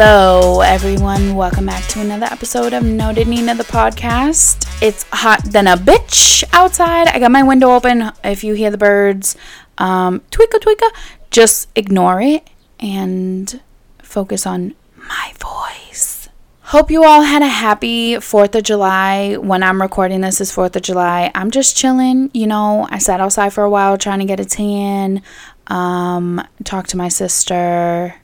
Hello, everyone. Welcome back to another episode of Noted Nina the podcast. It's hot than a bitch outside. I got my window open. If you hear the birds, um, tweaka, just ignore it and focus on my voice. Hope you all had a happy 4th of July. When I'm recording this is 4th of July. I'm just chilling. You know, I sat outside for a while trying to get a tan, um, talk to my sister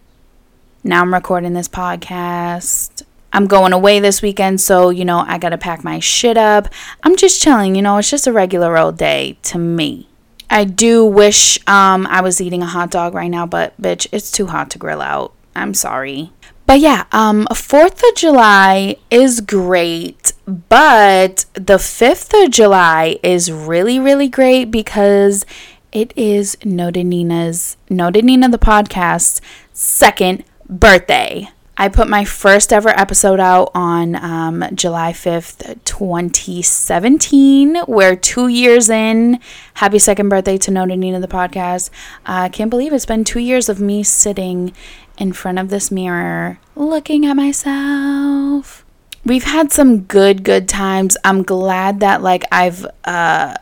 now I'm recording this podcast. I'm going away this weekend, so you know, I gotta pack my shit up. I'm just chilling, you know, it's just a regular old day to me. I do wish um, I was eating a hot dog right now, but bitch, it's too hot to grill out. I'm sorry. But yeah, um, 4th of July is great, but the 5th of July is really, really great because it is Noted Nina's, Noted Nina the podcast, second birthday. I put my first ever episode out on um, July 5th, 2017. We're two years in. Happy second birthday to Noted Nina, the podcast. I uh, can't believe it's been two years of me sitting in front of this mirror looking at myself. We've had some good, good times. I'm glad that, like, I've, uh,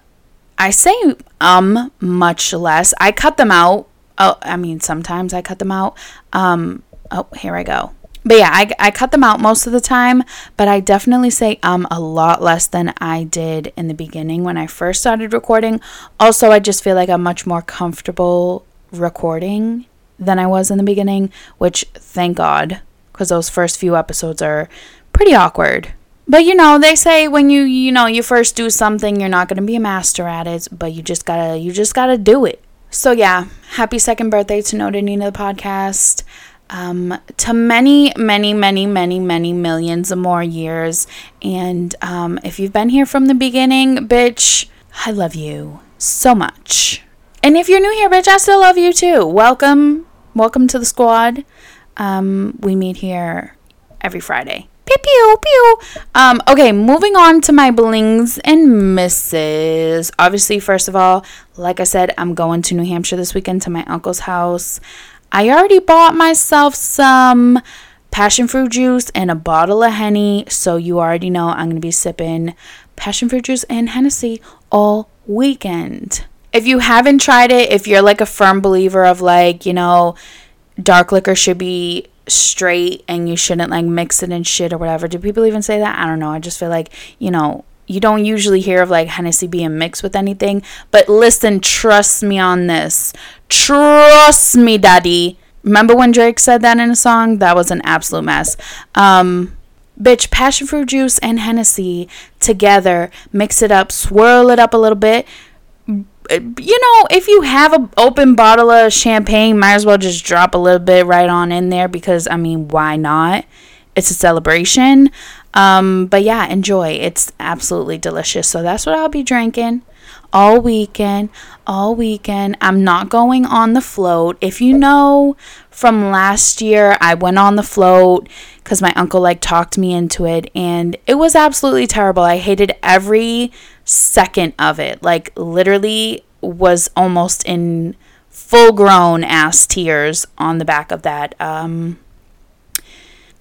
I say um much less. I cut them out. Oh, I mean, sometimes I cut them out. Um, oh, here I go. But yeah, I, I cut them out most of the time, but I definitely say um a lot less than I did in the beginning when I first started recording. Also, I just feel like I'm much more comfortable recording than I was in the beginning, which thank God, because those first few episodes are pretty awkward. But you know, they say when you you know you first do something, you're not gonna be a master at it, but you just gotta you just gotta do it. So yeah, happy second birthday to Noted Nina the podcast um, to many, many, many, many, many millions of more years. And um, if you've been here from the beginning, bitch, I love you so much. And if you're new here, bitch, I still love you too. Welcome, welcome to the squad. Um, we meet here every Friday. Pew pew pew. Um, okay, moving on to my blings and misses. Obviously, first of all, like I said, I'm going to New Hampshire this weekend to my uncle's house. I already bought myself some passion fruit juice and a bottle of Henny, so you already know I'm going to be sipping passion fruit juice and Hennessy all weekend. If you haven't tried it, if you're like a firm believer of like, you know, dark liquor should be straight and you shouldn't like mix it and shit or whatever. Do people even say that? I don't know. I just feel like, you know, you don't usually hear of like Hennessy being mixed with anything. But listen, trust me on this. Trust me, daddy. Remember when Drake said that in a song? That was an absolute mess. Um, bitch, passion fruit juice and Hennessy together. Mix it up, swirl it up a little bit. You know, if you have an open bottle of champagne, might as well just drop a little bit right on in there because, I mean, why not? It's a celebration. Um, but yeah, enjoy. It's absolutely delicious. So that's what I'll be drinking all weekend. All weekend. I'm not going on the float. If you know from last year, I went on the float because my uncle like talked me into it and it was absolutely terrible. I hated every second of it. Like literally was almost in full grown ass tears on the back of that um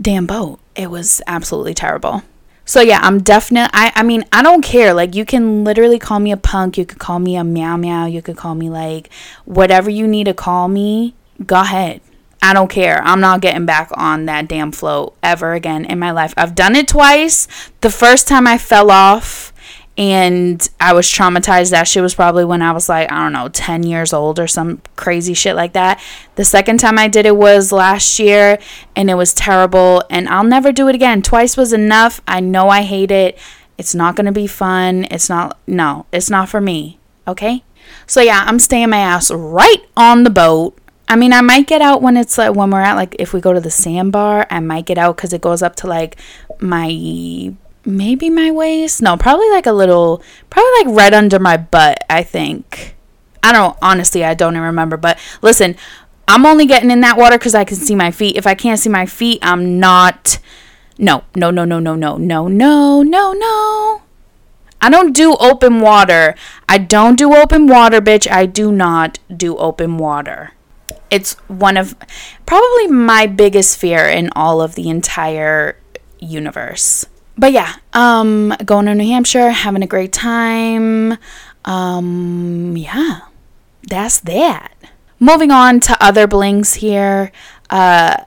damn boat. It was absolutely terrible. So yeah, I'm definitely I I mean, I don't care. Like you can literally call me a punk, you could call me a meow meow, you could call me like whatever you need to call me, go ahead. I don't care. I'm not getting back on that damn float ever again in my life. I've done it twice. The first time I fell off and I was traumatized. That shit was probably when I was like, I don't know, 10 years old or some crazy shit like that. The second time I did it was last year, and it was terrible, and I'll never do it again. Twice was enough. I know I hate it. It's not gonna be fun. It's not, no, it's not for me, okay? So yeah, I'm staying my ass right on the boat. I mean, I might get out when it's like when we're at like if we go to the sandbar, I might get out because it goes up to like my maybe my waist. No, probably like a little, probably like right under my butt, I think. I don't, honestly, I don't even remember. But listen, I'm only getting in that water because I can see my feet. If I can't see my feet, I'm not. No, no, no, no, no, no, no, no, no, no. I don't do open water. I don't do open water, bitch. I do not do open water. it's one of probably my biggest fear in all of the entire universe. But yeah, um going to New Hampshire, having a great time. Um yeah. That's that. Moving on to other blings here. Uh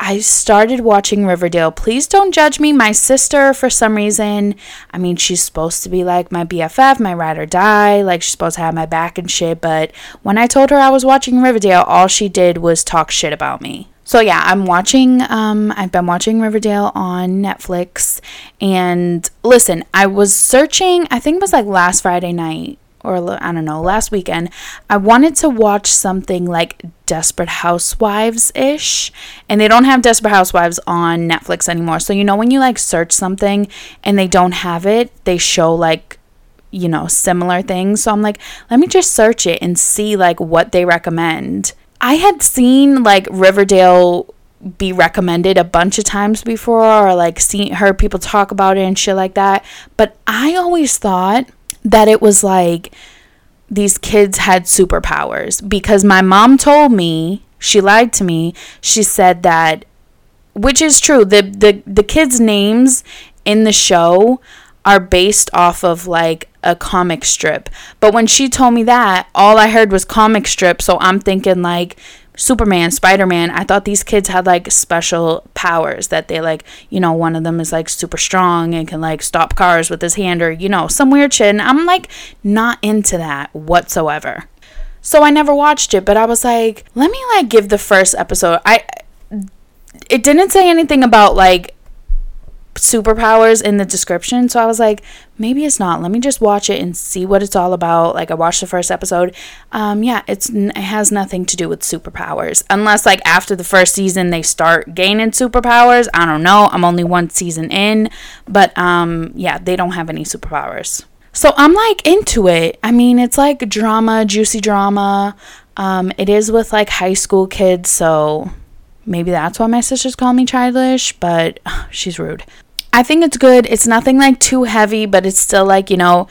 I started watching Riverdale. Please don't judge me. My sister, for some reason, I mean, she's supposed to be like my BFF, my ride or die. Like, she's supposed to have my back and shit. But when I told her I was watching Riverdale, all she did was talk shit about me. So, yeah, I'm watching, um, I've been watching Riverdale on Netflix. And listen, I was searching, I think it was like last Friday night or I don't know, last weekend, I wanted to watch something like Desperate Housewives ish. And they don't have Desperate Housewives on Netflix anymore. So, you know, when you like search something and they don't have it, they show like, you know, similar things. So I'm like, let me just search it and see like what they recommend. I had seen like Riverdale be recommended a bunch of times before or like seen heard people talk about it and shit like that. But I always thought that it was like these kids had superpowers because my mom told me she lied to me she said that which is true the the the kids names in the show are based off of like a comic strip but when she told me that all i heard was comic strip so i'm thinking like Superman, Spider Man, I thought these kids had like special powers that they like, you know, one of them is like super strong and can like stop cars with his hand or, you know, some weird shit. And I'm like not into that whatsoever. So I never watched it, but I was like, let me like give the first episode. I it didn't say anything about like superpowers in the description. So I was like, maybe it's not. Let me just watch it and see what it's all about. Like I watched the first episode. Um, yeah, it's it has nothing to do with superpowers unless like after the first season they start gaining superpowers. I don't know. I'm only one season in, but um, yeah, they don't have any superpowers. So I'm like into it. I mean, it's like drama, juicy drama. Um, it is with like high school kids, so maybe that's why my sisters call me childish, but she's rude. I think it's good. It's nothing like too heavy, but it's still like, you know,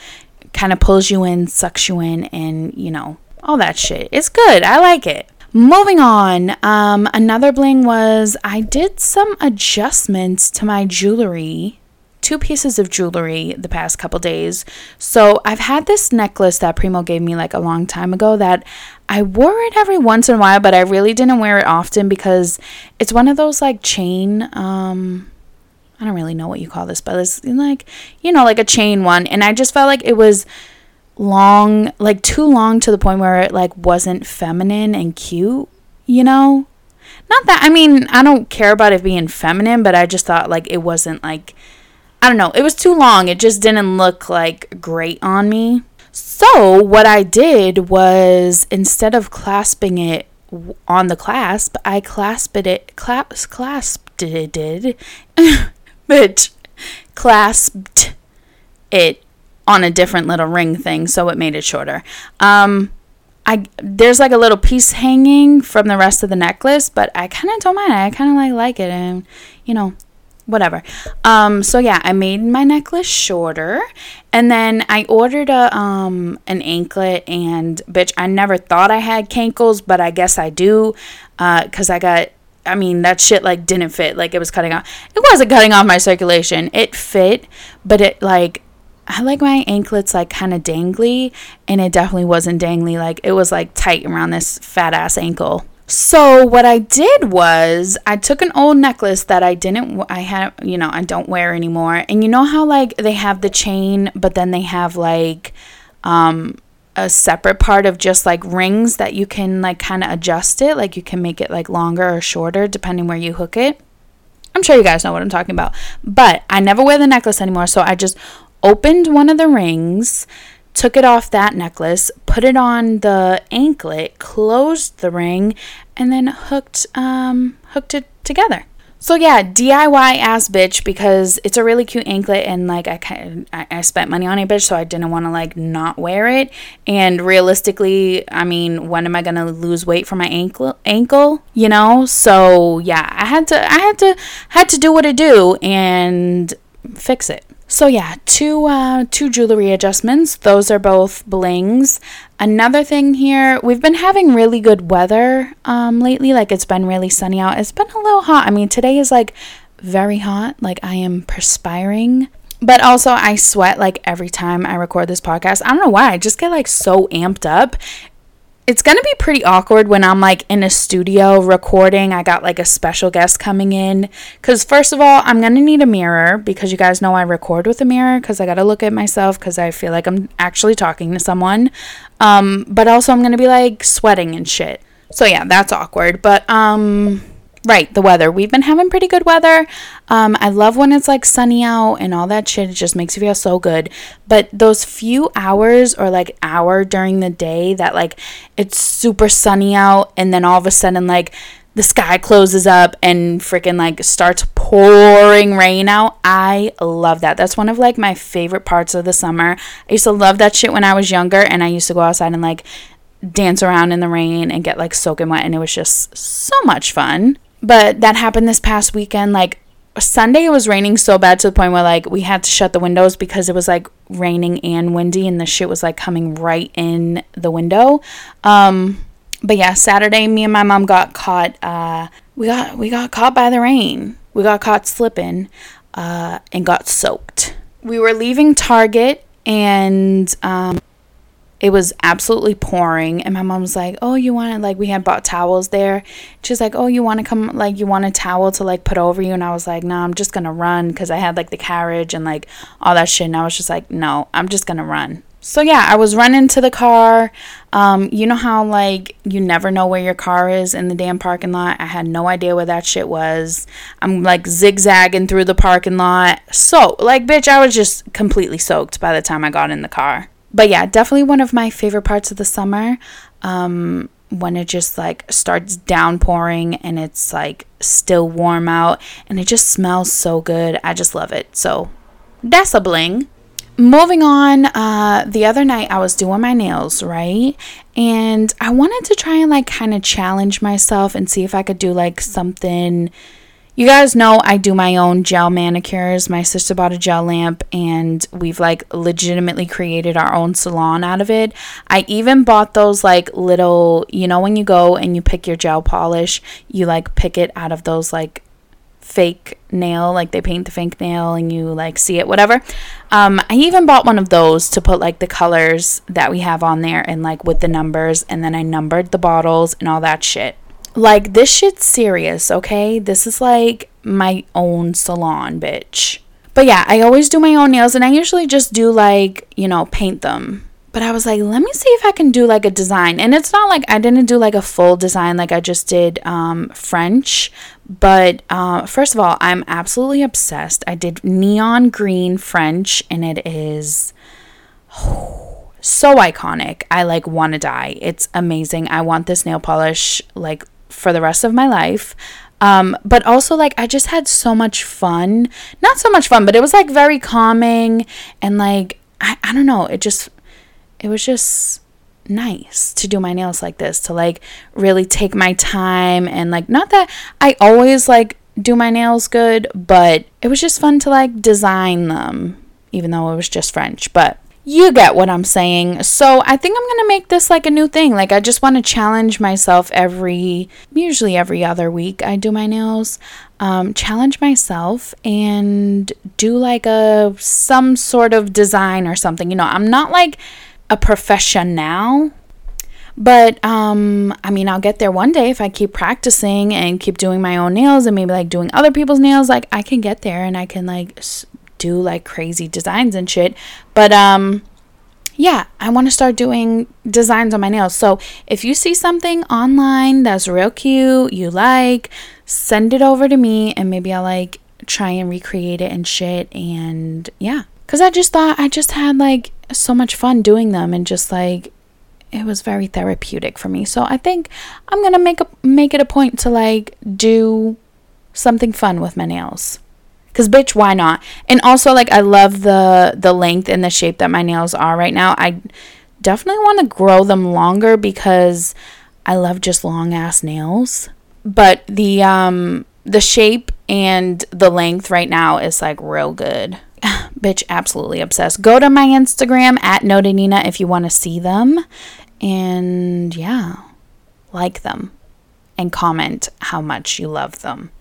kind of pulls you in, sucks you in, and, you know, all that shit. It's good. I like it. Moving on, um, another bling was I did some adjustments to my jewelry, two pieces of jewelry the past couple days. So I've had this necklace that Primo gave me like a long time ago that I wore it every once in a while, but I really didn't wear it often because it's one of those like chain, um, I don't really know what you call this, but it's like, you know, like a chain one. And I just felt like it was long, like too long to the point where it like wasn't feminine and cute, you know? Not that, I mean, I don't care about it being feminine, but I just thought like it wasn't like, I don't know, it was too long. It just didn't look like great on me. So what I did was instead of clasping it on the clasp, I clasped it, clasp, clasped it, but clasped it on a different little ring thing, so it made it shorter. Um, I there's like a little piece hanging from the rest of the necklace, but I kind of don't mind. I kind of like like it, and you know, whatever. Um, so yeah, I made my necklace shorter, and then I ordered a um an anklet, and bitch, I never thought I had cankles, but I guess I do, uh, cause I got I mean, that shit like didn't fit. Like it was cutting off. It wasn't cutting off my circulation. It fit, but it like I like my anklets like kind of dangly, and it definitely wasn't dangly. Like it was like tight around this fat ass ankle. So what I did was I took an old necklace that I didn't I had you know I don't wear anymore, and you know how like they have the chain, but then they have like um a separate part of just like rings that you can like kind of adjust it. Like you can make it like longer or shorter depending where you hook it. I'm sure you guys know what I'm talking about. But I never wear the necklace anymore. So I just opened one of the rings, took it off that necklace, put it on the anklet, closed the ring, and then hooked um hooked it together. So yeah, DIY ass bitch because it's a really cute anklet and like I kind I, spent money on it bitch so I didn't want to like not wear it. And realistically I mean when am I gonna lose weight for my ankle ankle you know? So yeah I had to I had to had to do what I do and fix it So yeah, two uh, two jewelry adjustments. Those are both blings. Another thing here, we've been having really good weather um, lately. Like it's been really sunny out. It's been a little hot. I mean, today is like very hot. Like I am perspiring. But also, I sweat like every time I record this podcast. I don't know why. I just get like so amped up it's going to be pretty awkward when I'm like in a studio recording. I got like a special guest coming in. Because, first of all, I'm going to need a mirror because you guys know I record with a mirror because I got to look at myself because I feel like I'm actually talking to someone. Um, but also, I'm going to be like sweating and shit. So, yeah, that's awkward. But, um, Right, the weather. We've been having pretty good weather. Um, I love when it's like sunny out and all that shit. It just makes you feel so good. But those few hours or like hour during the day that like it's super sunny out and then all of a sudden like the sky closes up and freaking like starts pouring rain out. I love that. That's one of like my favorite parts of the summer. I used to love that shit when I was younger and I used to go outside and like dance around in the rain and get like soaking wet and it was just so much fun. But that happened this past weekend. Like Sunday, it was raining so bad to the point where like we had to shut the windows because it was like raining and windy, and the shit was like coming right in the window. Um, but yeah, Saturday, me and my mom got caught. Uh, we got we got caught by the rain. We got caught slipping, uh, and got soaked. We were leaving Target and um, it was absolutely pouring. And my mom was like oh you want to like we had bought towels there. She's like oh you want to come like you want a towel to like put over you? And i was like no i'm just gonna run because i had like the carriage and like all that shit. And i was just like no i'm just gonna run. So yeah i was running to the car. Um, you know how like you never know where your car is in the damn parking lot? I had no idea where that shit was. I'm like zigzagging through the parking lot. So like bitch i was just completely soaked by the time i got in the car but yeah, definitely one of my favorite parts of the summer. Um, when it just like starts downpouring and it's like still warm out and it just smells so good. I just love it. So that's a bling. Moving on, uh, the other night I was doing my nails, right? And I wanted to try and like kind of challenge myself and see if I could do like something you guys know I do my own gel manicures. My sister bought a gel lamp and we've like legitimately created our own salon out of it. I even bought those like little, you know, when you go and you pick your gel polish, you like pick it out of those like fake nail, like they paint the fake nail and you like see it, whatever. Um, I even bought one of those to put like the colors that we have on there and like with the numbers, and then I numbered the bottles and all that shit. Like, this shit's serious, okay? This is like my own salon, bitch. But yeah, I always do my own nails and I usually just do like, you know, paint them. But I was like, let me see if I can do like a design. And it's not like I didn't do like a full design like I just did um, French. But uh, first of all, I'm absolutely obsessed. I did neon green French and it is. So iconic. I like want to die. It's amazing. I want this nail polish like for the rest of my life. Um, but also like I just had so much fun. Not so much fun, but it was like very calming and like I, I don't know, it just it was just nice to do my nails like this, to like really take my time and like not that I always like do my nails good, but it was just fun to like design them, even though it was just French. But you get what I'm saying. So I think I'm going to make this like a new thing. Like I just want to challenge myself every, usually every other week I do my nails. Um, challenge myself and do like a, some sort of design or something. You know, I'm not like a professional. But um, I mean, I'll get there one day if I keep practicing and keep doing my own nails and maybe like doing other people's nails. Like I can get there and I can like do like crazy designs and shit. But um yeah, I want to start doing designs on my nails. So if you see something online that's real cute, you like, send it over to me and maybe I'll like try and recreate it and shit. And yeah, because I just thought I just had like so much fun doing them and just like it was very therapeutic for me. So I think I'm gonna make a make it a point to like do something fun with my nails. Cause bitch, why not? And also like I love the the length and the shape that my nails are right now. I definitely want to grow them longer because I love just long ass nails. But the um the shape and the length right now is like real good. bitch, absolutely obsessed. Go to my Instagram at Nina if you want to see them. And yeah, like them and comment how much you love them.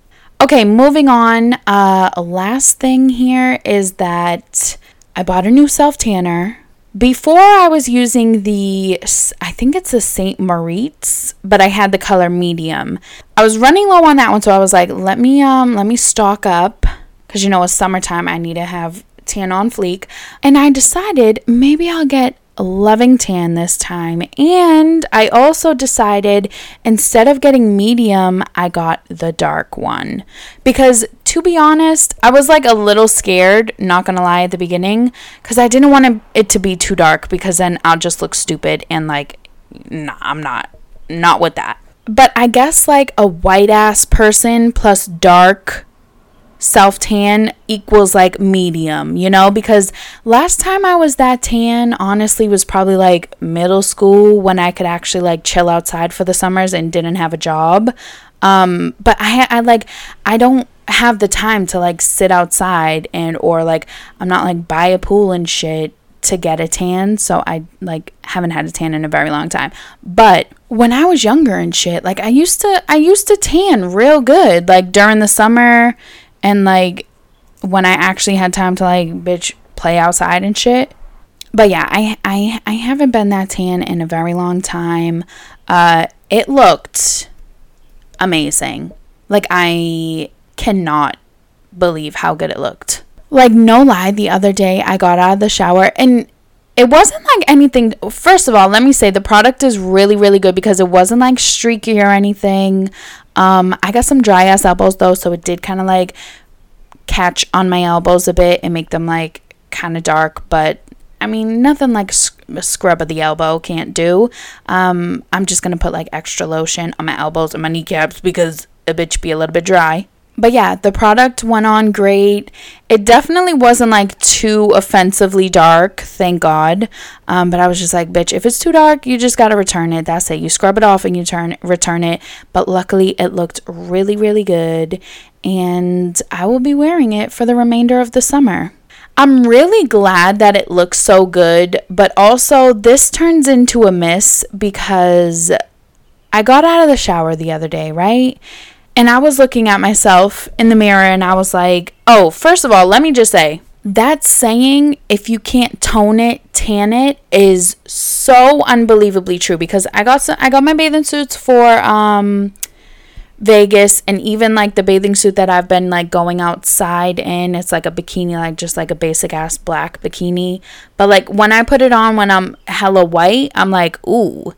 Okay, moving on. Uh, last thing here is that I bought a new self tanner. Before I was using the, I think it's the St. Moriz, but I had the color medium. I was running low on that one, so I was like, let me um, let me stock up, because you know it's summertime. I need to have tan on fleek, and I decided maybe I'll get loving tan this time. And I also decided instead of getting medium, I got the dark one. Because to be honest, I was like a little scared, not gonna lie, at the beginning, because I didn't want it to be too dark because then I'll just look stupid and like, nah, I'm not, not with that. But I guess like a white ass person plus dark self tan equals like medium, you know? Because last time I was that tan, honestly, was probably like middle school when I could actually like chill outside for the summers and didn't have a job. Um, but I, I like, I don't have the time to like sit outside and, or like, I'm not like by a pool and shit to get a tan. So I like haven't had a tan in a very long time. But when I was younger and shit, like I used to, I used to tan real good, like during the summer and like when I actually had time to like bitch play outside and shit. But yeah, I I I haven't been that tan in a very long time. Uh it looked amazing. Like I cannot believe how good it looked. Like no lie, the other day I got out of the shower and it wasn't like anything first of all let me say the product is really really good because it wasn't like streaky or anything um i got some dry ass elbows though so it did kind of like catch on my elbows a bit and make them like kind of dark but I mean, nothing like a scrub of the elbow can't do. Um, I'm just gonna put like extra lotion on my elbows and my kneecaps because a bitch be a little bit dry but yeah, the product went on great. It definitely wasn't like too offensively dark, thank God. Um, but I was just like, bitch, if it's too dark, you just gotta return it. That's it. You scrub it off and you turn return it. But luckily, it looked really, really good, and I will be wearing it for the remainder of the summer. I'm really glad that it looks so good, but also this turns into a miss because I got out of the shower the other day, right? And I was looking at myself in the mirror and I was like, oh, first of all, let me just say that saying, if you can't tone it, tan it, is so unbelievably true because I got some, I got my bathing suits for um, Vegas and even like the bathing suit that I've been like going outside in, it's like a bikini, like just like a basic ass black bikini. But like when I put it on when I'm hella white, I'm like, ooh,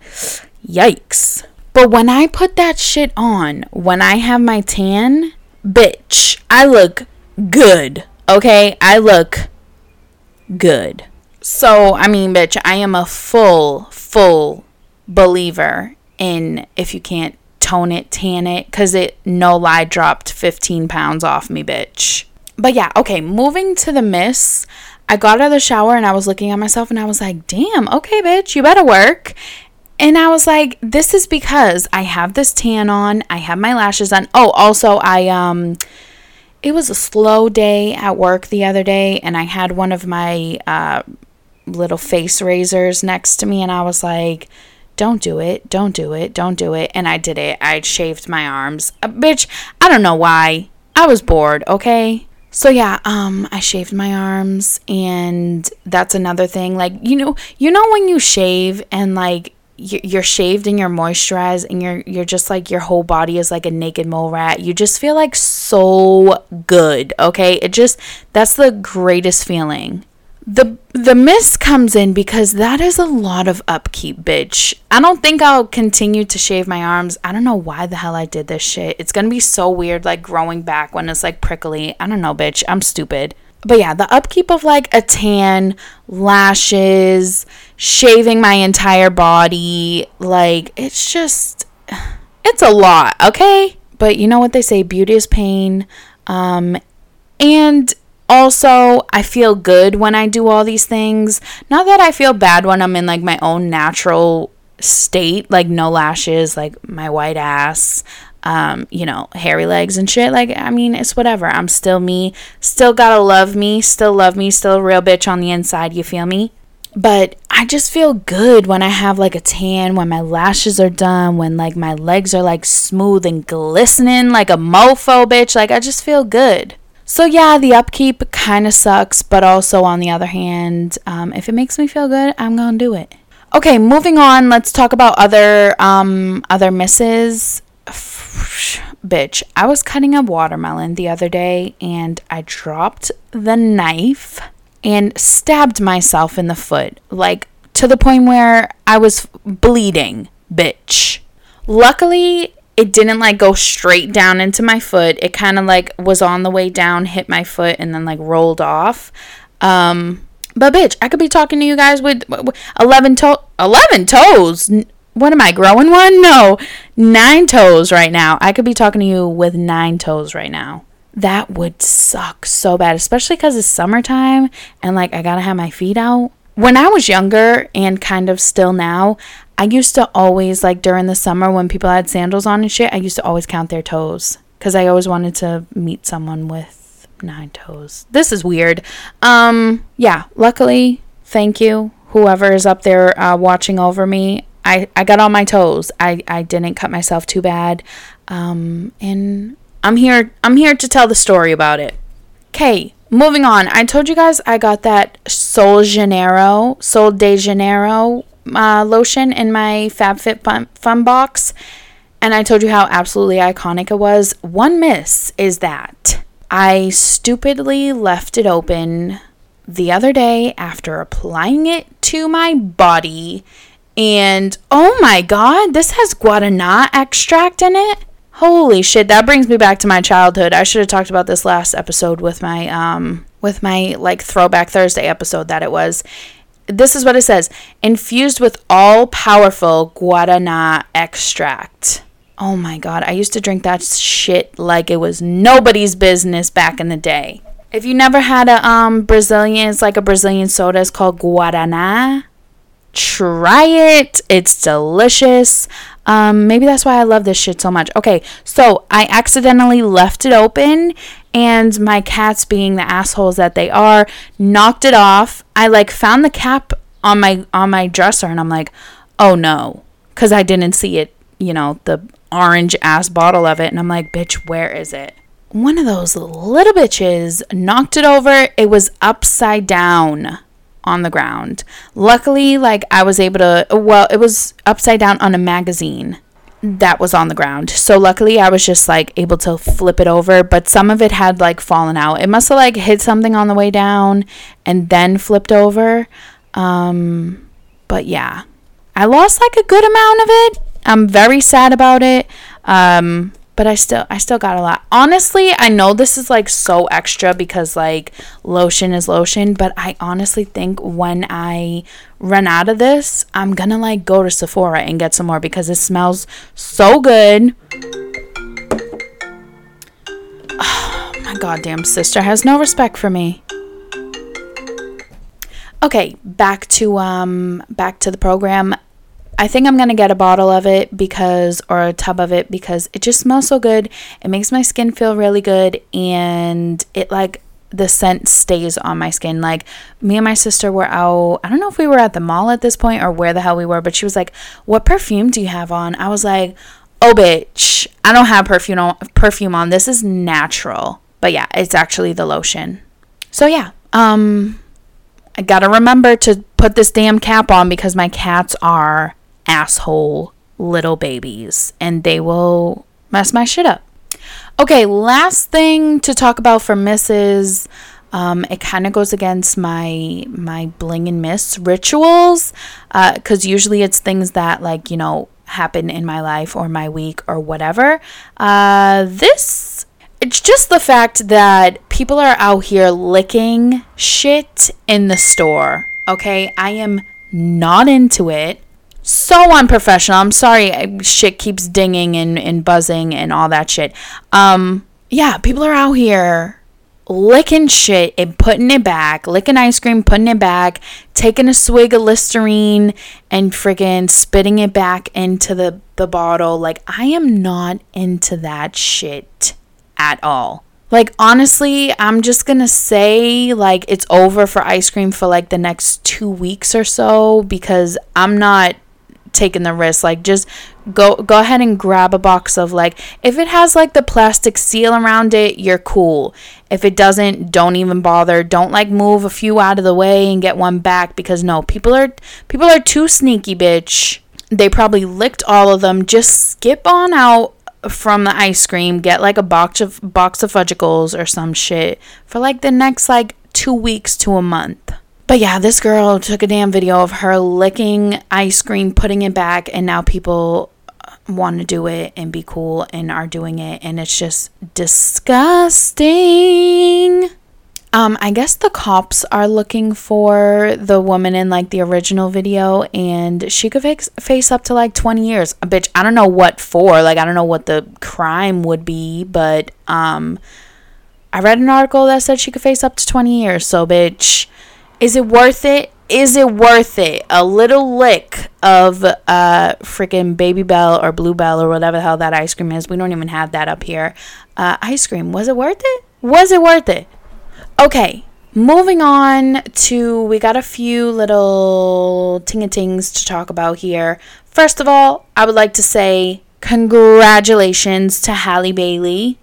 yikes. But when I put that shit on, when I have my tan, bitch, I look good. Okay? I look good. So, I mean, bitch, I am a full, full believer in if you can't tone it, tan it, because it, no lie, dropped 15 pounds off me, bitch. But yeah, okay, moving to the miss. I got out of the shower and I was looking at myself and I was like, damn, okay, bitch, you better work. And I was like, this is because I have this tan on, I have my lashes on. Oh, also I um it was a slow day at work the other day and I had one of my uh little face razors next to me and I was like, don't do it, don't do it, don't do it. And I did it. I shaved my arms. Uh, bitch, I don't know why. I was bored, okay? So yeah, um I shaved my arms and that's another thing like you know, you know when you shave and like you're shaved and you're moisturized and you're you're just like your whole body is like a naked mole rat. You just feel like so good, okay? It just that's the greatest feeling. The the mist comes in because that is a lot of upkeep, bitch. I don't think I'll continue to shave my arms. I don't know why the hell I did this shit. It's going to be so weird like growing back when it's like prickly. I don't know, bitch. I'm stupid but yeah, the upkeep of like a tan, lashes, shaving my entire body, like it's just it's a lot, okay? But you know what they say, beauty is pain. Um and also, I feel good when I do all these things. Not that I feel bad when I'm in like my own natural state, like no lashes, like my white ass. um, you know, hairy legs and shit. Like, I mean, it's whatever. I'm still me. Still gotta love me. Still love me. Still a real bitch on the inside. You feel me? But I just feel good when I have like a tan, when my lashes are done, when like my legs are like smooth and glistening like a mofo, bitch. Like, I just feel good. So, yeah, the upkeep kind of sucks, but also on the other hand, um, if it makes me feel good, I'm gonna do it. Okay, moving on. Let's talk about other um, other misses bitch, I was cutting a watermelon the other day and I dropped the knife and stabbed myself in the foot, like to the point where I was bleeding, bitch. Luckily, it didn't like go straight down into my foot. It kind of like was on the way down, hit my foot, and then like rolled off. Um, but bitch, I could be talking to you guys with 11 to- 11 toes what am I growing one? No, nine toes right now. I could be talking to you with nine toes right now. That would suck so bad, especially because it's summertime and like I gotta have my feet out. When I was younger and kind of still now, I used to always like during the summer when people had sandals on and shit, I used to always count their toes because I always wanted to meet someone with nine toes. This is weird. Um, yeah, luckily, thank you, whoever is up there uh, watching over me. I, I got on my toes. I, I didn't cut myself too bad. Um, and I'm here I'm here to tell the story about it. Okay, moving on. I told you guys I got that Sol Janeiro, Sol de Janeiro uh, lotion in my FabFitFun box. And I told you how absolutely iconic it was. One miss is that I stupidly left it open the other day after applying it to my body and oh my god, this has guarana extract in it. Holy shit, that brings me back to my childhood. I should have talked about this last episode with my um with my like throwback Thursday episode that it was. This is what it says. Infused with all powerful guarana extract. Oh my god, I used to drink that shit like it was nobody's business back in the day. If you never had a um Brazilian, it's like a Brazilian soda, it's called guarana try it. It's delicious. Um, maybe that's why I love this shit so much. Okay, so I accidentally left it open, and my cats, being the assholes that they are, knocked it off. I like found the cap on my on my dresser, and I'm like, oh no, because I didn't see it. You know, the orange ass bottle of it, and I'm like, bitch, where is it? One of those little bitches knocked it over. It was upside down on the ground. Luckily, like I was able to, well, it was upside down on a magazine that was on the ground. So luckily, I was just like able to flip it over, but some of it had like fallen out. It must have like hit something on the way down and then flipped over. Um, but yeah, I lost like a good amount of it. I'm very sad about it. Um, but I still I still got a lot. Honestly, I know this is like so extra because like lotion is lotion, but I honestly think when I run out of this, I'm going to like go to Sephora and get some more because it smells so good. Oh, my goddamn sister has no respect for me. Okay, back to um back to the program. I think I'm going to get a bottle of it because, or a tub of it because it just smells so good. It makes my skin feel really good and it like the scent stays on my skin. Like me and my sister were out, I don't know if we were at the mall at this point or where the hell we were, but she was like, What perfume do you have on? I was like, Oh, bitch, I don't have perfume on, perfume on. This is natural. But yeah, it's actually the lotion. So yeah, um, I gotta remember to put this damn cap on because my cats are asshole little babies and they will mess my shit up. Okay, last thing to talk about for Mrs. Um, it kind of goes against my my bling and miss rituals because uh, usually it's things that like you know happen in my life or my week or whatever. Uh, this it's just the fact that people are out here licking shit in the store. Okay, I am not into it so unprofessional. I'm sorry, shit keeps dinging and, and buzzing and all that shit. Um, yeah, people are out here licking shit and putting it back, licking ice cream, putting it back, taking a swig of Listerine and friggin' spitting it back into the, the bottle. Like, I am not into that shit at all. Like, honestly, I'm just gonna say, like, it's over for ice cream for like the next two weeks or so because I'm not taking the risk. Like, just go go ahead and grab a box of like if it has like the plastic seal around it you're cool. If it doesn't don't even bother. Don't like move a few out of the way and get one back because no people are people are too sneaky bitch. They probably licked all of them. Just skip on out from the ice cream. Get like a box of box of fudgicles or some shit for like the next like two weeks to a month but yeah, this girl took a damn video of her licking ice cream, putting it back, and now people want to do it and be cool and are doing it and it's just disgusting. Um, I guess the cops are looking for the woman in like the original video, and she could face, face up to like 20 years. A bitch, I don't know what for. Like, I don't know what the crime would be, but um, I read an article that said she could face up to 20 years. So, bitch, is it worth it? is it worth it? A little lick of uh freaking Baby Bell or Bluebell or whatever the hell that ice cream is. We don't even have that up here. Uh, ice cream. Was it worth it? Was it worth it? Okay, moving on to we got a few little ting tings to talk about here. First of all, I would like to say congratulations to Halle Bailey.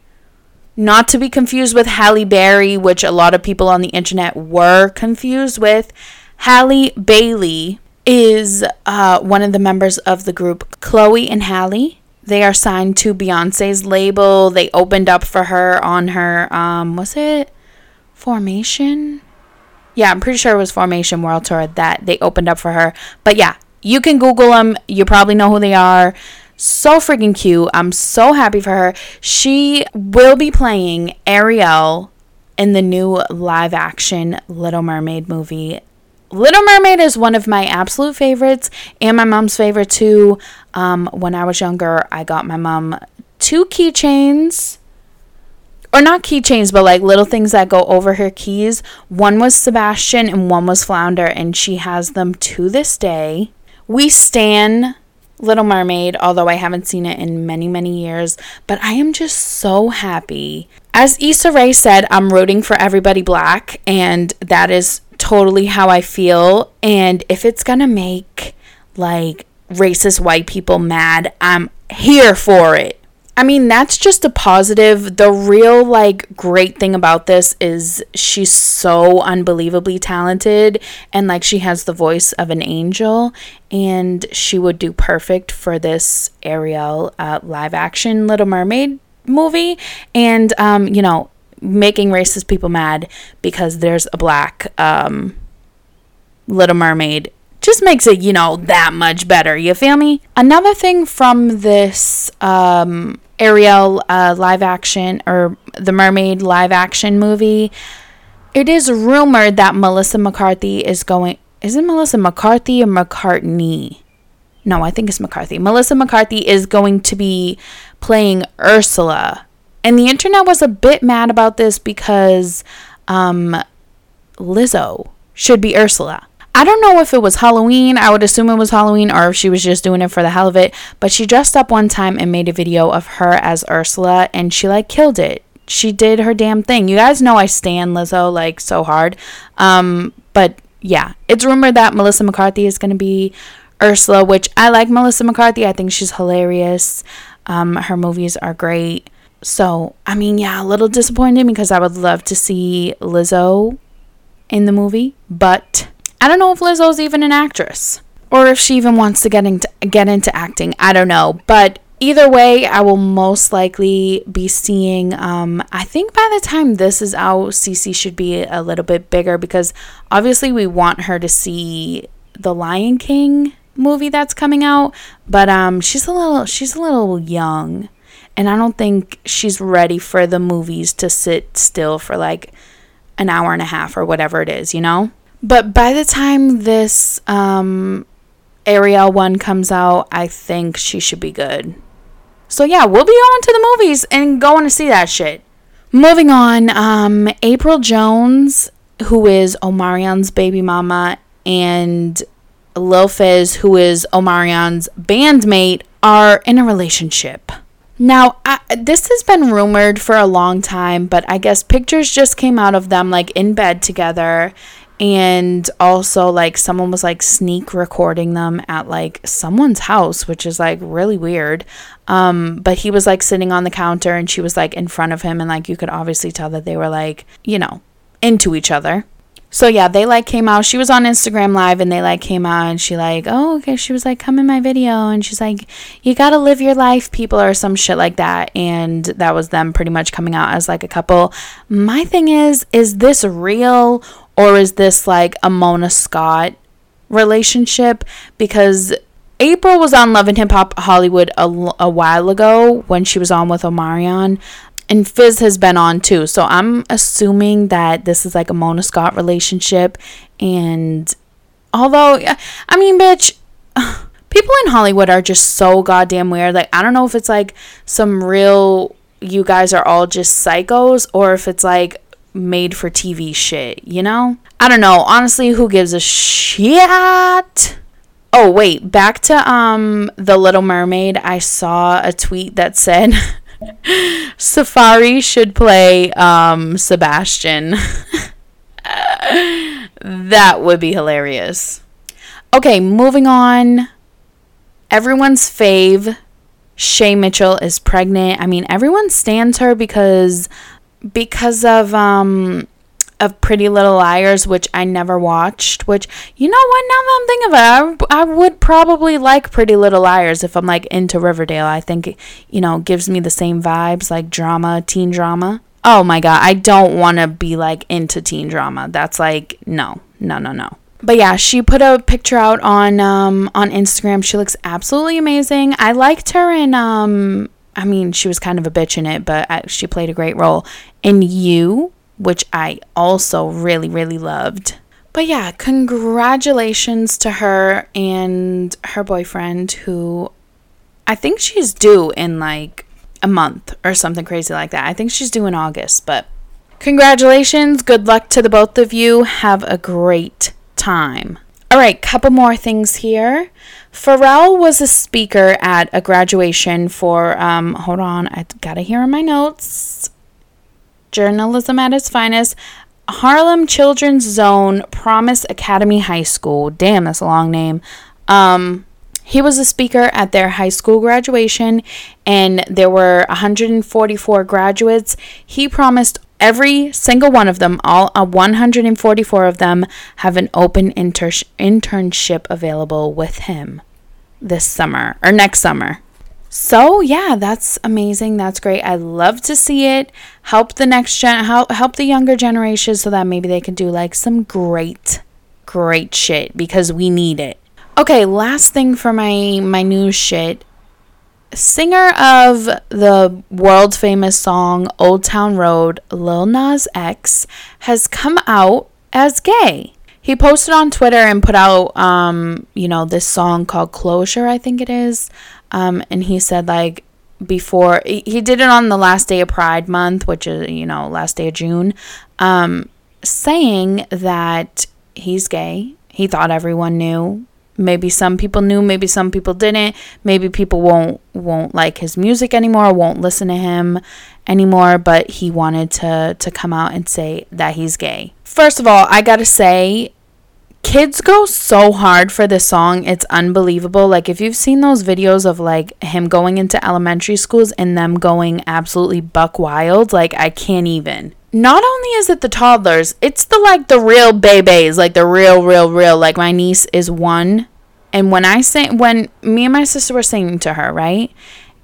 Not to be confused with Halle Berry, which a lot of people on the internet were confused with. Halle Bailey is uh, one of the members of the group Chloe and Halle. They are signed to Beyonce's label. They opened up for her on her, um, was it Formation? Yeah, I'm pretty sure it was Formation World Tour that they opened up for her. But yeah, you can Google them. You probably know who they are. So freaking cute. I'm so happy for her. She will be playing Ariel in the new live action Little Mermaid movie Little Mermaid is one of my absolute favorites and my mom's favorite too. Um, when I was younger, I got my mom two keychains. Or not keychains, but like little things that go over her keys. One was Sebastian and one was Flounder, and she has them to this day. We stan Little Mermaid, although I haven't seen it in many, many years, but I am just so happy. As Issa Rae said, I'm rooting for everybody black, and that is totally how I feel. And if it's gonna make like racist white people mad, I'm here for it. I mean, that's just a positive. The real, like, great thing about this is she's so unbelievably talented and, like, she has the voice of an angel, and she would do perfect for this Ariel uh, live action Little Mermaid movie. And, um, you know, making racist people mad because there's a black um, Little Mermaid just makes it, you know, that much better. You feel me? Another thing from this um, Ariel uh, live action or the Mermaid live action movie, it is rumored that Melissa McCarthy is going. Is it Melissa McCarthy or McCartney? No, I think it's McCarthy. Melissa McCarthy is going to be playing Ursula and the internet was a bit mad about this because um, Lizzo should be Ursula. I don't know if it was Halloween. I would assume it was Halloween or if she was just doing it for the hell of it. But she dressed up one time and made a video of her as Ursula and she like killed it. She did her damn thing. You guys know I stand Lizzo like so hard. Um, but yeah, it's rumored that Melissa McCarthy is going to be Ursula, which I like Melissa McCarthy. I think she's hilarious. Um, her movies are great. So, I mean, yeah, a little disappointed because I would love to see Lizzo in the movie, but I don't know if Lizzo's even an actress or if she even wants to get into get into acting. I don't know, but either way, I will most likely be seeing. Um, I think by the time this is out, Cece should be a little bit bigger because obviously we want her to see the Lion King movie that's coming out, but um, she's a little she's a little young and I don't think she's ready for the movies to sit still for like an hour and a half or whatever it is, you know? But by the time this um, Ariel one comes out, I think she should be good. So yeah, we'll be going to the movies and going to see that shit. Moving on, um, April Jones, who is Omarion's baby mama, and Lil Fizz, who is Omarion's bandmate, are in a relationship. Now, I, this has been rumored for a long time, but I guess pictures just came out of them like in bed together. And also, like, someone was like sneak recording them at like someone's house, which is like really weird. Um, but he was like sitting on the counter and she was like in front of him, and like you could obviously tell that they were like, you know, into each other so yeah, they like came out. She was on Instagram live and they like came out and she like, "Oh, okay." She was like, "Come in my video." And she's like, "You got to live your life, people," or some shit like that. And that was them pretty much coming out as like a couple. My thing is, is this real or is this like a Mona Scott relationship because April was on Love and Hip Hop Hollywood a, a while ago when she was on with Omarion and Fizz has been on too. So I'm assuming that this is like a Mona Scott relationship. And although, I mean, bitch, people in Hollywood are just so goddamn weird. Like, I don't know if it's like some real, you guys are all just psychos, or if it's like made for TV shit, you know? I don't know. Honestly, who gives a shit? Oh, wait, back to um The Little Mermaid. I saw a tweet that said Safaree should play um, Sebastian. that would be hilarious. Okay, moving on. Everyone's fave, Shay Mitchell is pregnant. I mean, everyone stands her because because of um of Pretty Little Liars, which I never watched. Which you know what? Now that I'm thinking of it, I, I would probably like Pretty Little Liars if I'm like into Riverdale. I think you know gives me the same vibes like drama, teen drama. Oh my god, I don't want to be like into teen drama. That's like no, no, no, no. But yeah, she put a picture out on um on Instagram. She looks absolutely amazing. I liked her in um I mean, she was kind of a bitch in it, but I, she played a great role. In You, which I also really, really loved. But yeah, congratulations to her and her boyfriend, who I think she's due in like a month or something crazy like that. I think she's due in August, but congratulations. Good luck to the both of you. Have a great time. All right, couple more things here. Pharrell was a speaker at a graduation for, um, hold on, I gotta hear in my notes journalism at its finest. Harlem Children's Zone Promise Academy High School. Damn, that's a long name. Um, he was a speaker at their high school graduation, and there were 144 graduates. He promised every single one of them, all uh, 144 of them, have an open inter- internship available with him this summer or next summer. So yeah, that's amazing. That's great. I love to see it. Help the next gen help help the younger generation so that maybe they can do like some great great shit because we need it. Okay, last thing for my my news shit. Singer of the world famous song Old Town Road, Lil Nas X, has come out as gay. He posted on Twitter and put out um, you know, this song called Closure, I think it is. Um, and he said like before he did it on the last day of Pride Month, which is you know last day of June, um, saying that he's gay. He thought everyone knew. Maybe some people knew, maybe some people didn't. Maybe people won't won't like his music anymore, won't listen to him anymore, but he wanted to to come out and say that he's gay. First of all, I got to say kids go so hard for this song. It's unbelievable. Like if you've seen those videos of like him going into elementary schools and them going absolutely buck wild, like I can't even. Not only is it the toddlers, it's the like the real babies, like the real real real like my niece is 1 and when I sing when me and my sister were singing to her, right?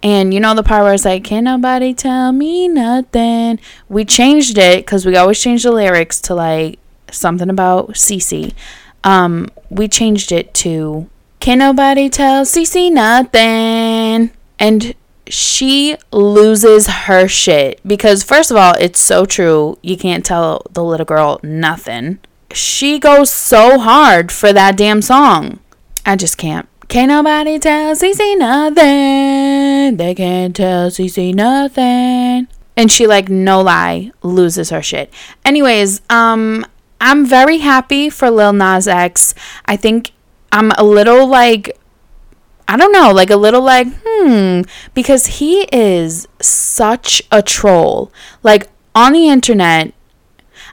And you know the part where it's like, "Can nobody tell me nothing?" We changed it because we always change the lyrics to like something about Cece um, we changed it to Can nobody tell Cece nothing? And she loses her shit because first of all, it's so true. You can't tell the little girl nothing. She goes so hard for that damn song. I just can't. Can't nobody tell Cece nothing. They can't tell Cece nothing. And she like no lie loses her shit. Anyways, um I'm very happy for Lil Nas X. I think I'm a little like I don't know, like a little like, hmm, because he is such a troll. Like on the internet,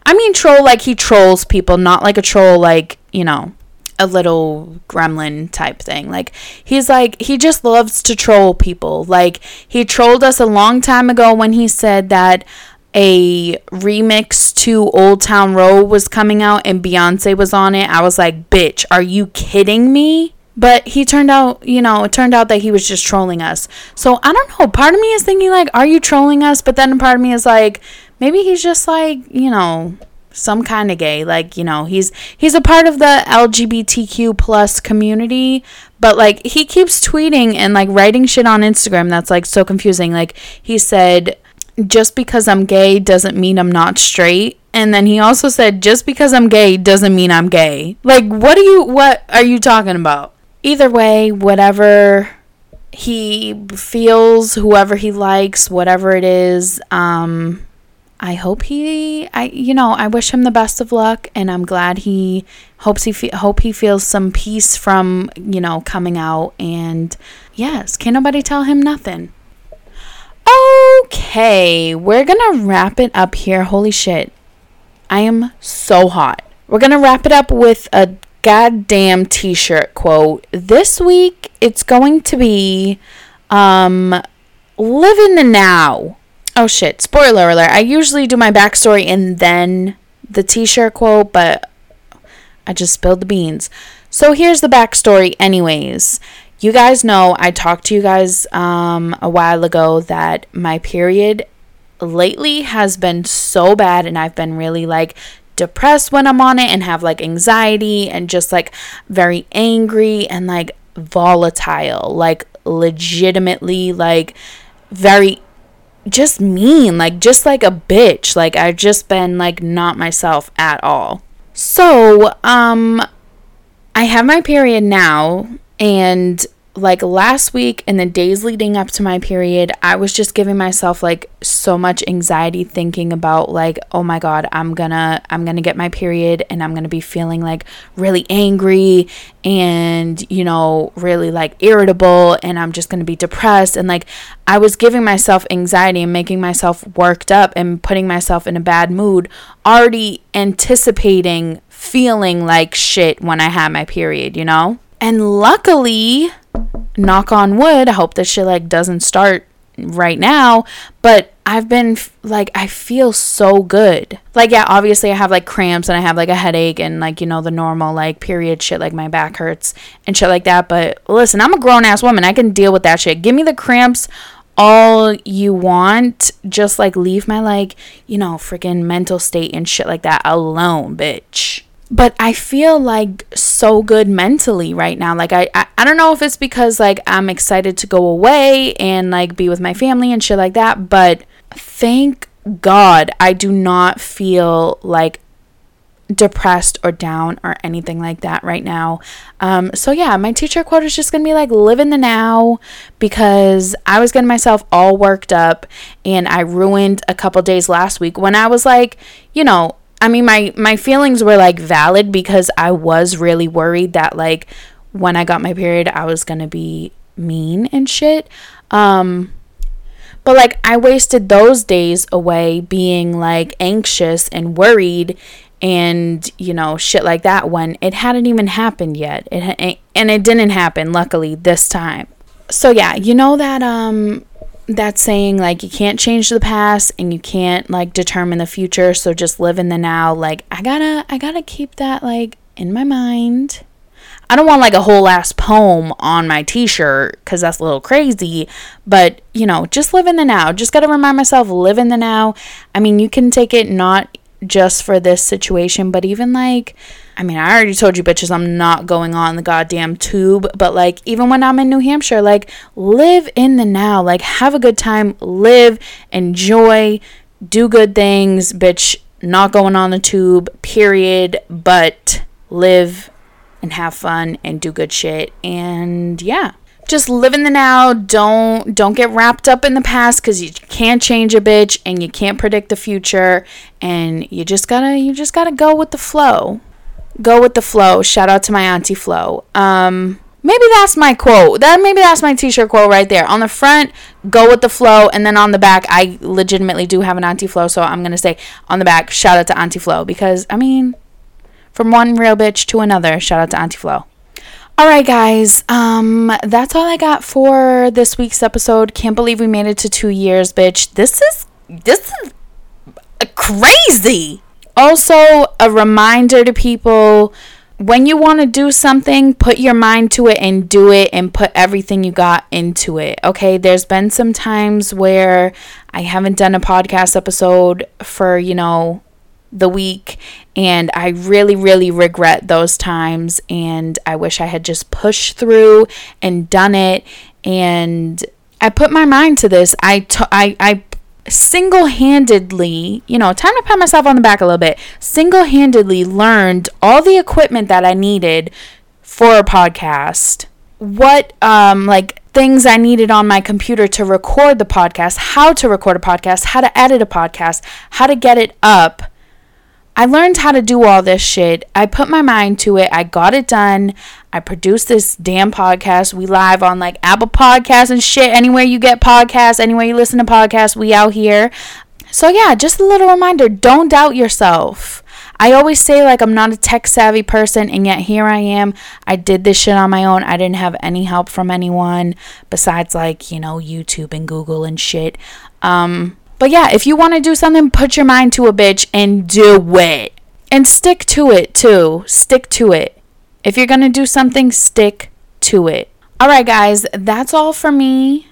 I mean, troll like he trolls people, not like a troll like, you know, a little gremlin type thing. Like he's like he just loves to troll people. Like he trolled us a long time ago when he said that a remix to Old Town Road was coming out and Beyonce was on it. I was like, "Bitch, are you kidding me?" But he turned out, you know, it turned out that he was just trolling us. So I don't know. Part of me is thinking, like, are you trolling us? But then part of me is like, maybe he's just like, you know, some kind of gay. Like, you know, he's he's a part of the LGBTQ plus community. But like he keeps tweeting and like writing shit on Instagram that's like so confusing. Like he said, just because I'm gay doesn't mean I'm not straight. And then he also said, just because I'm gay doesn't mean I'm gay. Like, what are you, what are you talking about? Either way, whatever he feels, whoever he likes, whatever it is, um, I hope he, I, you know, I wish him the best of luck, and I'm glad he hopes he fe- hope he feels some peace from, you know, coming out. And yes, can nobody tell him nothing. Okay, we're gonna wrap it up here. Holy shit, I am so hot. We're gonna wrap it up with a goddamn t-shirt quote. This week it's going to be um live in the now. Oh shit, spoiler alert. I usually do my backstory and then the t-shirt quote, but I just spilled the beans. So here's the backstory anyways. You guys know I talked to you guys um a while ago that my period lately has been so bad and I've been really like depressed when I'm on it and have like anxiety and just like very angry and like volatile, like legitimately like very just mean, like just like a bitch. Like I've just been like not myself at all. So, um I have my period now and like last week and the days leading up to my period, I was just giving myself like so much anxiety thinking about like, oh my god, I'm to I'm to get my period and I'm to be feeling like really angry and, you know, really like irritable and I'm just to be depressed and like I was giving myself anxiety and making myself worked up and putting myself in a bad mood, already anticipating feeling like shit when I had my period, you know? And luckily, knock on wood, I hope this shit like doesn't start right now, but I've been like I feel so good. Like yeah, obviously I have like cramps and I have like a headache and like you know the normal like period shit like my back hurts and shit like that, but listen, I'm a grown ass woman. I can deal with that shit. Give me the cramps all you want. Just like leave my like, you know, freaking mental state and shit like that alone, bitch but I feel like so good mentally right now. Like I, I, I don't know if it's because like I'm excited to go away and like be with my family and shit like that, but thank God I do not feel like depressed or down or anything like that right now. Um, so yeah, my teacher quote is just gonna be like live in the now because I was getting myself all worked up and I ruined a couple days last week when I was like, you know, I mean my my feelings were like valid because I was really worried that like when I got my period I was going to be mean and shit. Um but like I wasted those days away being like anxious and worried and you know shit like that when it hadn't even happened yet. It and it didn't happen luckily this time. So yeah, you know that um that saying like you can't change the past and you can't like determine the future so just live in the now. Like i gotta i gotta keep that like in my mind. I don't want like a whole ass poem on my t-shirt because that's a little crazy but you know just live in the now. Just gotta remind myself live in the now. I mean you can take it not just for this situation but even like I mean, I already told you bitches I'm not going on the goddamn tube, but like even when I'm in New Hampshire, like live in the now, like have a good time, live, enjoy, do good things, bitch, not going on the tube, period, but live and have fun and do good shit. And yeah. just live in the now. Don't don't get wrapped up in the past cuz you can't change a bitch and you can't predict the future and you just got to you just got to go with the flow. Go with the flow. Shout out to my auntie Flo. Um maybe that's my quote. That maybe that's my t-shirt quote right there. On the front, go with the flow, and then on the back, I legitimately do have an Auntie Flo, so I'm gonna say on the back, shout out to Auntie Flo because I mean, from one real bitch to another, shout out to Auntie Flo. All right, guys. Um, that's all I got for this week's episode. Can't believe we made it to two years, bitch. This is this is crazy. Also, a reminder to people when you want to do something, put your mind to it and do it and put everything you got into it. Okay, there's been some times where I haven't done a podcast episode for, you know, the week and I really really regret those times and I wish I had just pushed through and done it and I put my mind to this. I, t- I, I single handedly, you know, time to pat myself on the back a little bit, single handedly learned all the equipment that I needed for a podcast. What, um, like, things I needed on my computer to record the podcast, how to record a podcast, how to edit a podcast, how to get it up. I learned how to do all this shit. I put my mind to it. I got it done. I produced this damn podcast. We live on like Apple Podcasts and shit. Anywhere you get podcasts, anywhere you listen to podcasts, we out here. So yeah, just a little reminder, don't doubt yourself. I always say like I'm not a tech savvy person and yet here I am. I did this shit on my own. I didn't have any help from anyone besides like, you know, YouTube and Google and shit. Um but yeah, if you want to do something, put your mind to a bitch and do it. And stick to it too. Stick to it. If you're going to do something, stick to it. All right, guys, that's all for me.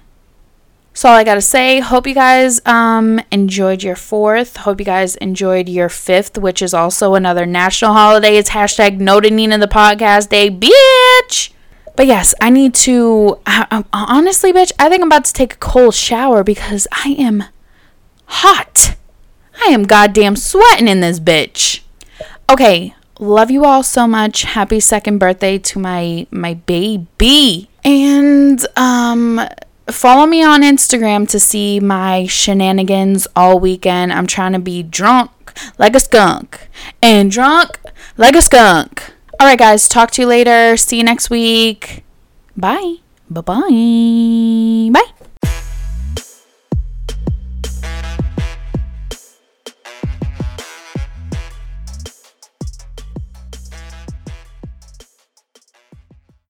So all I got to say. Hope you guys um, enjoyed your fourth. Hope you guys enjoyed your fifth, which is also another national holiday. It's hashtag Noted Nina the podcast day, bitch. But yes, I need to. I, honestly, bitch, I think I'm about to take a cold shower because I am hot. I am goddamn sweating in this bitch. Okay, love you all so much. Happy second birthday to my my baby. And um follow me on Instagram to see my shenanigans all weekend. I'm trying to be drunk like a skunk and drunk like a skunk. All right, guys, talk to you later. See you next week. Bye. Bye-bye. Bye.